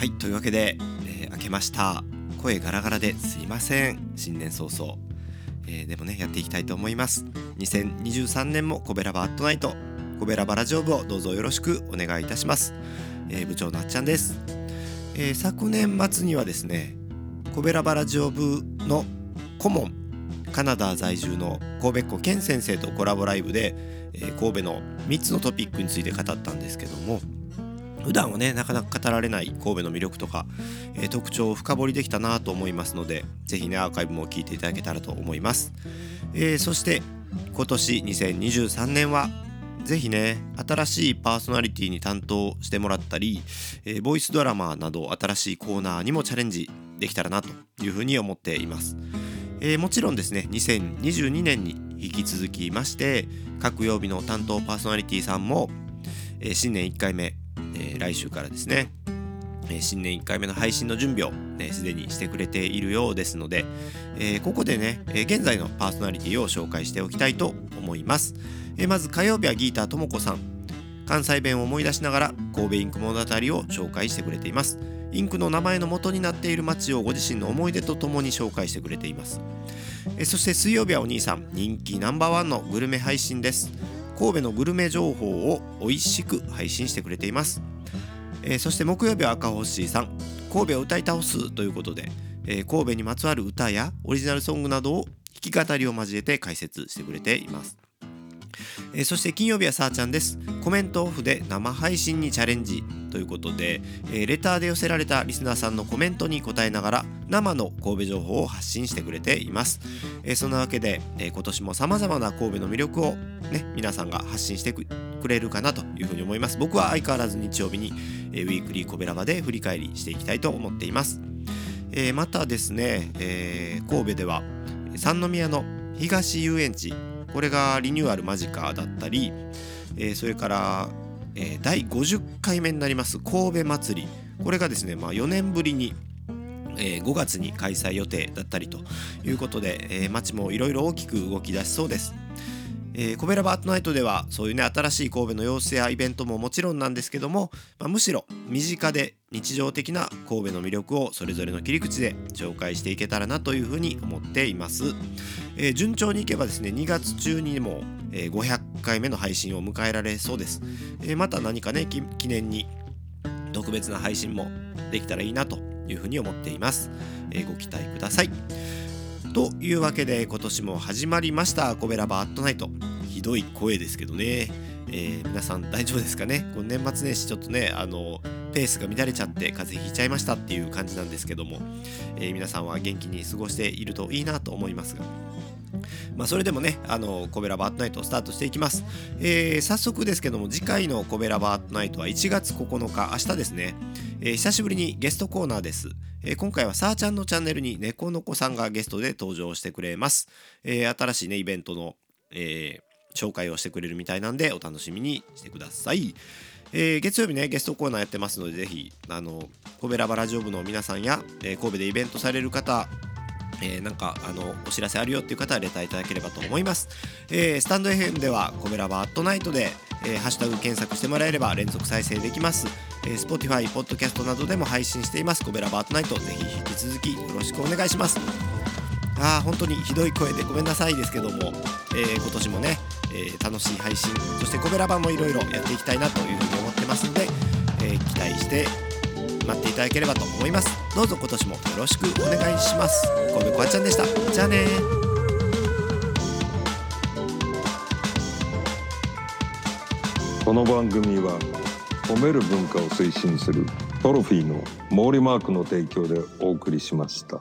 はいというわけで、えー明けました。声ガラガラですいません。新年早々、えーでもねやっていきたいと思います。2023年もコベラバアットナイト。コベラバラジオ部をどうぞよろしくお願いいたします、えー部長なっちゃんです、えー昨年末にはですねコベラバラジオ部の顧問カナダ在住の神戸っ子健先生とコラボライブで、えー神戸の3つのトピックについて語ったんですけども普段はねなかなか語られない神戸の魅力とか、えー特徴を深掘りできたなと思いますのでぜひねアーカイブも聞いていただけたらと思います、えーそして今年2023年はぜひね新しいパーソナリティに担当してもらったり、えーボイスドラマなど新しいコーナーにもチャレンジできたらなというふうに思っています。えーもちろんですね2022年に引き続きまして各曜日の担当パーソナリティさんも、えー新年1回目、えー来週からですね、えー新年1回目の配信の準備をすで、にしてくれているようですので、えーここでね、え現在のパーソナリティを紹介しておきたいと思います、えまず火曜日はギーターともこさん。関西弁を思い出しながら神戸インク物語を紹介してくれています。インクの名前の元になっている街をご自身の思い出とともに紹介してくれています。えそして水曜日はお兄さん人気ナンバーワンのグルメ配信です。神戸のグルメ情報を美味しく配信してくれています。えーそして木曜日は赤星さん。神戸を歌い倒すということで、えー神戸にまつわる歌やオリジナルソングなどを弾き語りを交えて解説してくれています。えそして金曜日はさあちゃんです。コメントオフで生配信にチャレンジということで、えレターで寄せられたリスナーさんのコメントに答えながら生の神戸情報を発信してくれています、えそんなわけで、え今年もさまざまな神戸の魅力をね皆さんが発信してくれるかなというふうに思います。僕は相変わらず日曜日に、えウィークリーコベラバで振り返りしていきたいと思っています、えまたですね、え神戸では三宮の東遊園地これがリニューアル間近だったり、えーそれから、えー第50回目になります神戸祭りこれがですね、まあ、4年ぶりに、えー5月に開催予定だったりということで、えー街もいろいろ大きく動き出しそうです。えーコベラバートナイトではそういうね新しい神戸の様子やイベントももちろんなんですけども、まあ、むしろ身近で日常的な神戸の魅力をそれぞれの切り口で紹介していけたらなというふうに思っています、えー順調にいけばですね2月中にも、えー500回目の配信を迎えられそうです、えーまた何かね記念に特別な配信もできたらいいなというふうに思っています、えご期待ください。というわけで今年も始まりましたコベラバアットナイト。ひどい声ですけどね、えー皆さん大丈夫ですかね？この年末年始ちょっとねあのペースが乱れちゃって風邪ひいちゃいましたっていう感じなんですけども、えー皆さんは元気に過ごしているといいなと思いますが。まあ、それでもね、あの、コベラバートナイトをスタートしていきます。えー早速ですけども、次回のコベラバートナイトは1月9日、明日ですね。えー久しぶりにゲストコーナーです。えー今回はさーちゃんのチャンネルに猫の子さんがゲストで登場してくれます。え新しいね、イベントの、え紹介をしてくれるみたいなんで、お楽しみにしてください。え月曜日ねゲストコーナーやってますのでぜひあのコベラバラジオ部の皆さんや、え神戸でイベントされる方えーなんかあのお知らせあるよっていう方はレターいただければと思います、えースタンド FM ではコベラバアットナイトで、えーハッシュタグ検索してもらえれば連続再生できます、えー、Spotify、ポッドキャストなどでも配信しています。コベラバアットナイト。ぜひ引き続きよろしくお願いします。あー本当にひどい声でごめんなさいですけども、えー今年もね、えー楽しい配信そしてコベラバもいろいろやっていきたいなというふうに思ってますので、えー期待して待っていただければと思います。どうぞ今年もよろしくお願いします。神戸こあちゃんでした。じゃあね。この番組は褒める文化を推進するトロフィーの毛利マークの提供でお送りしました。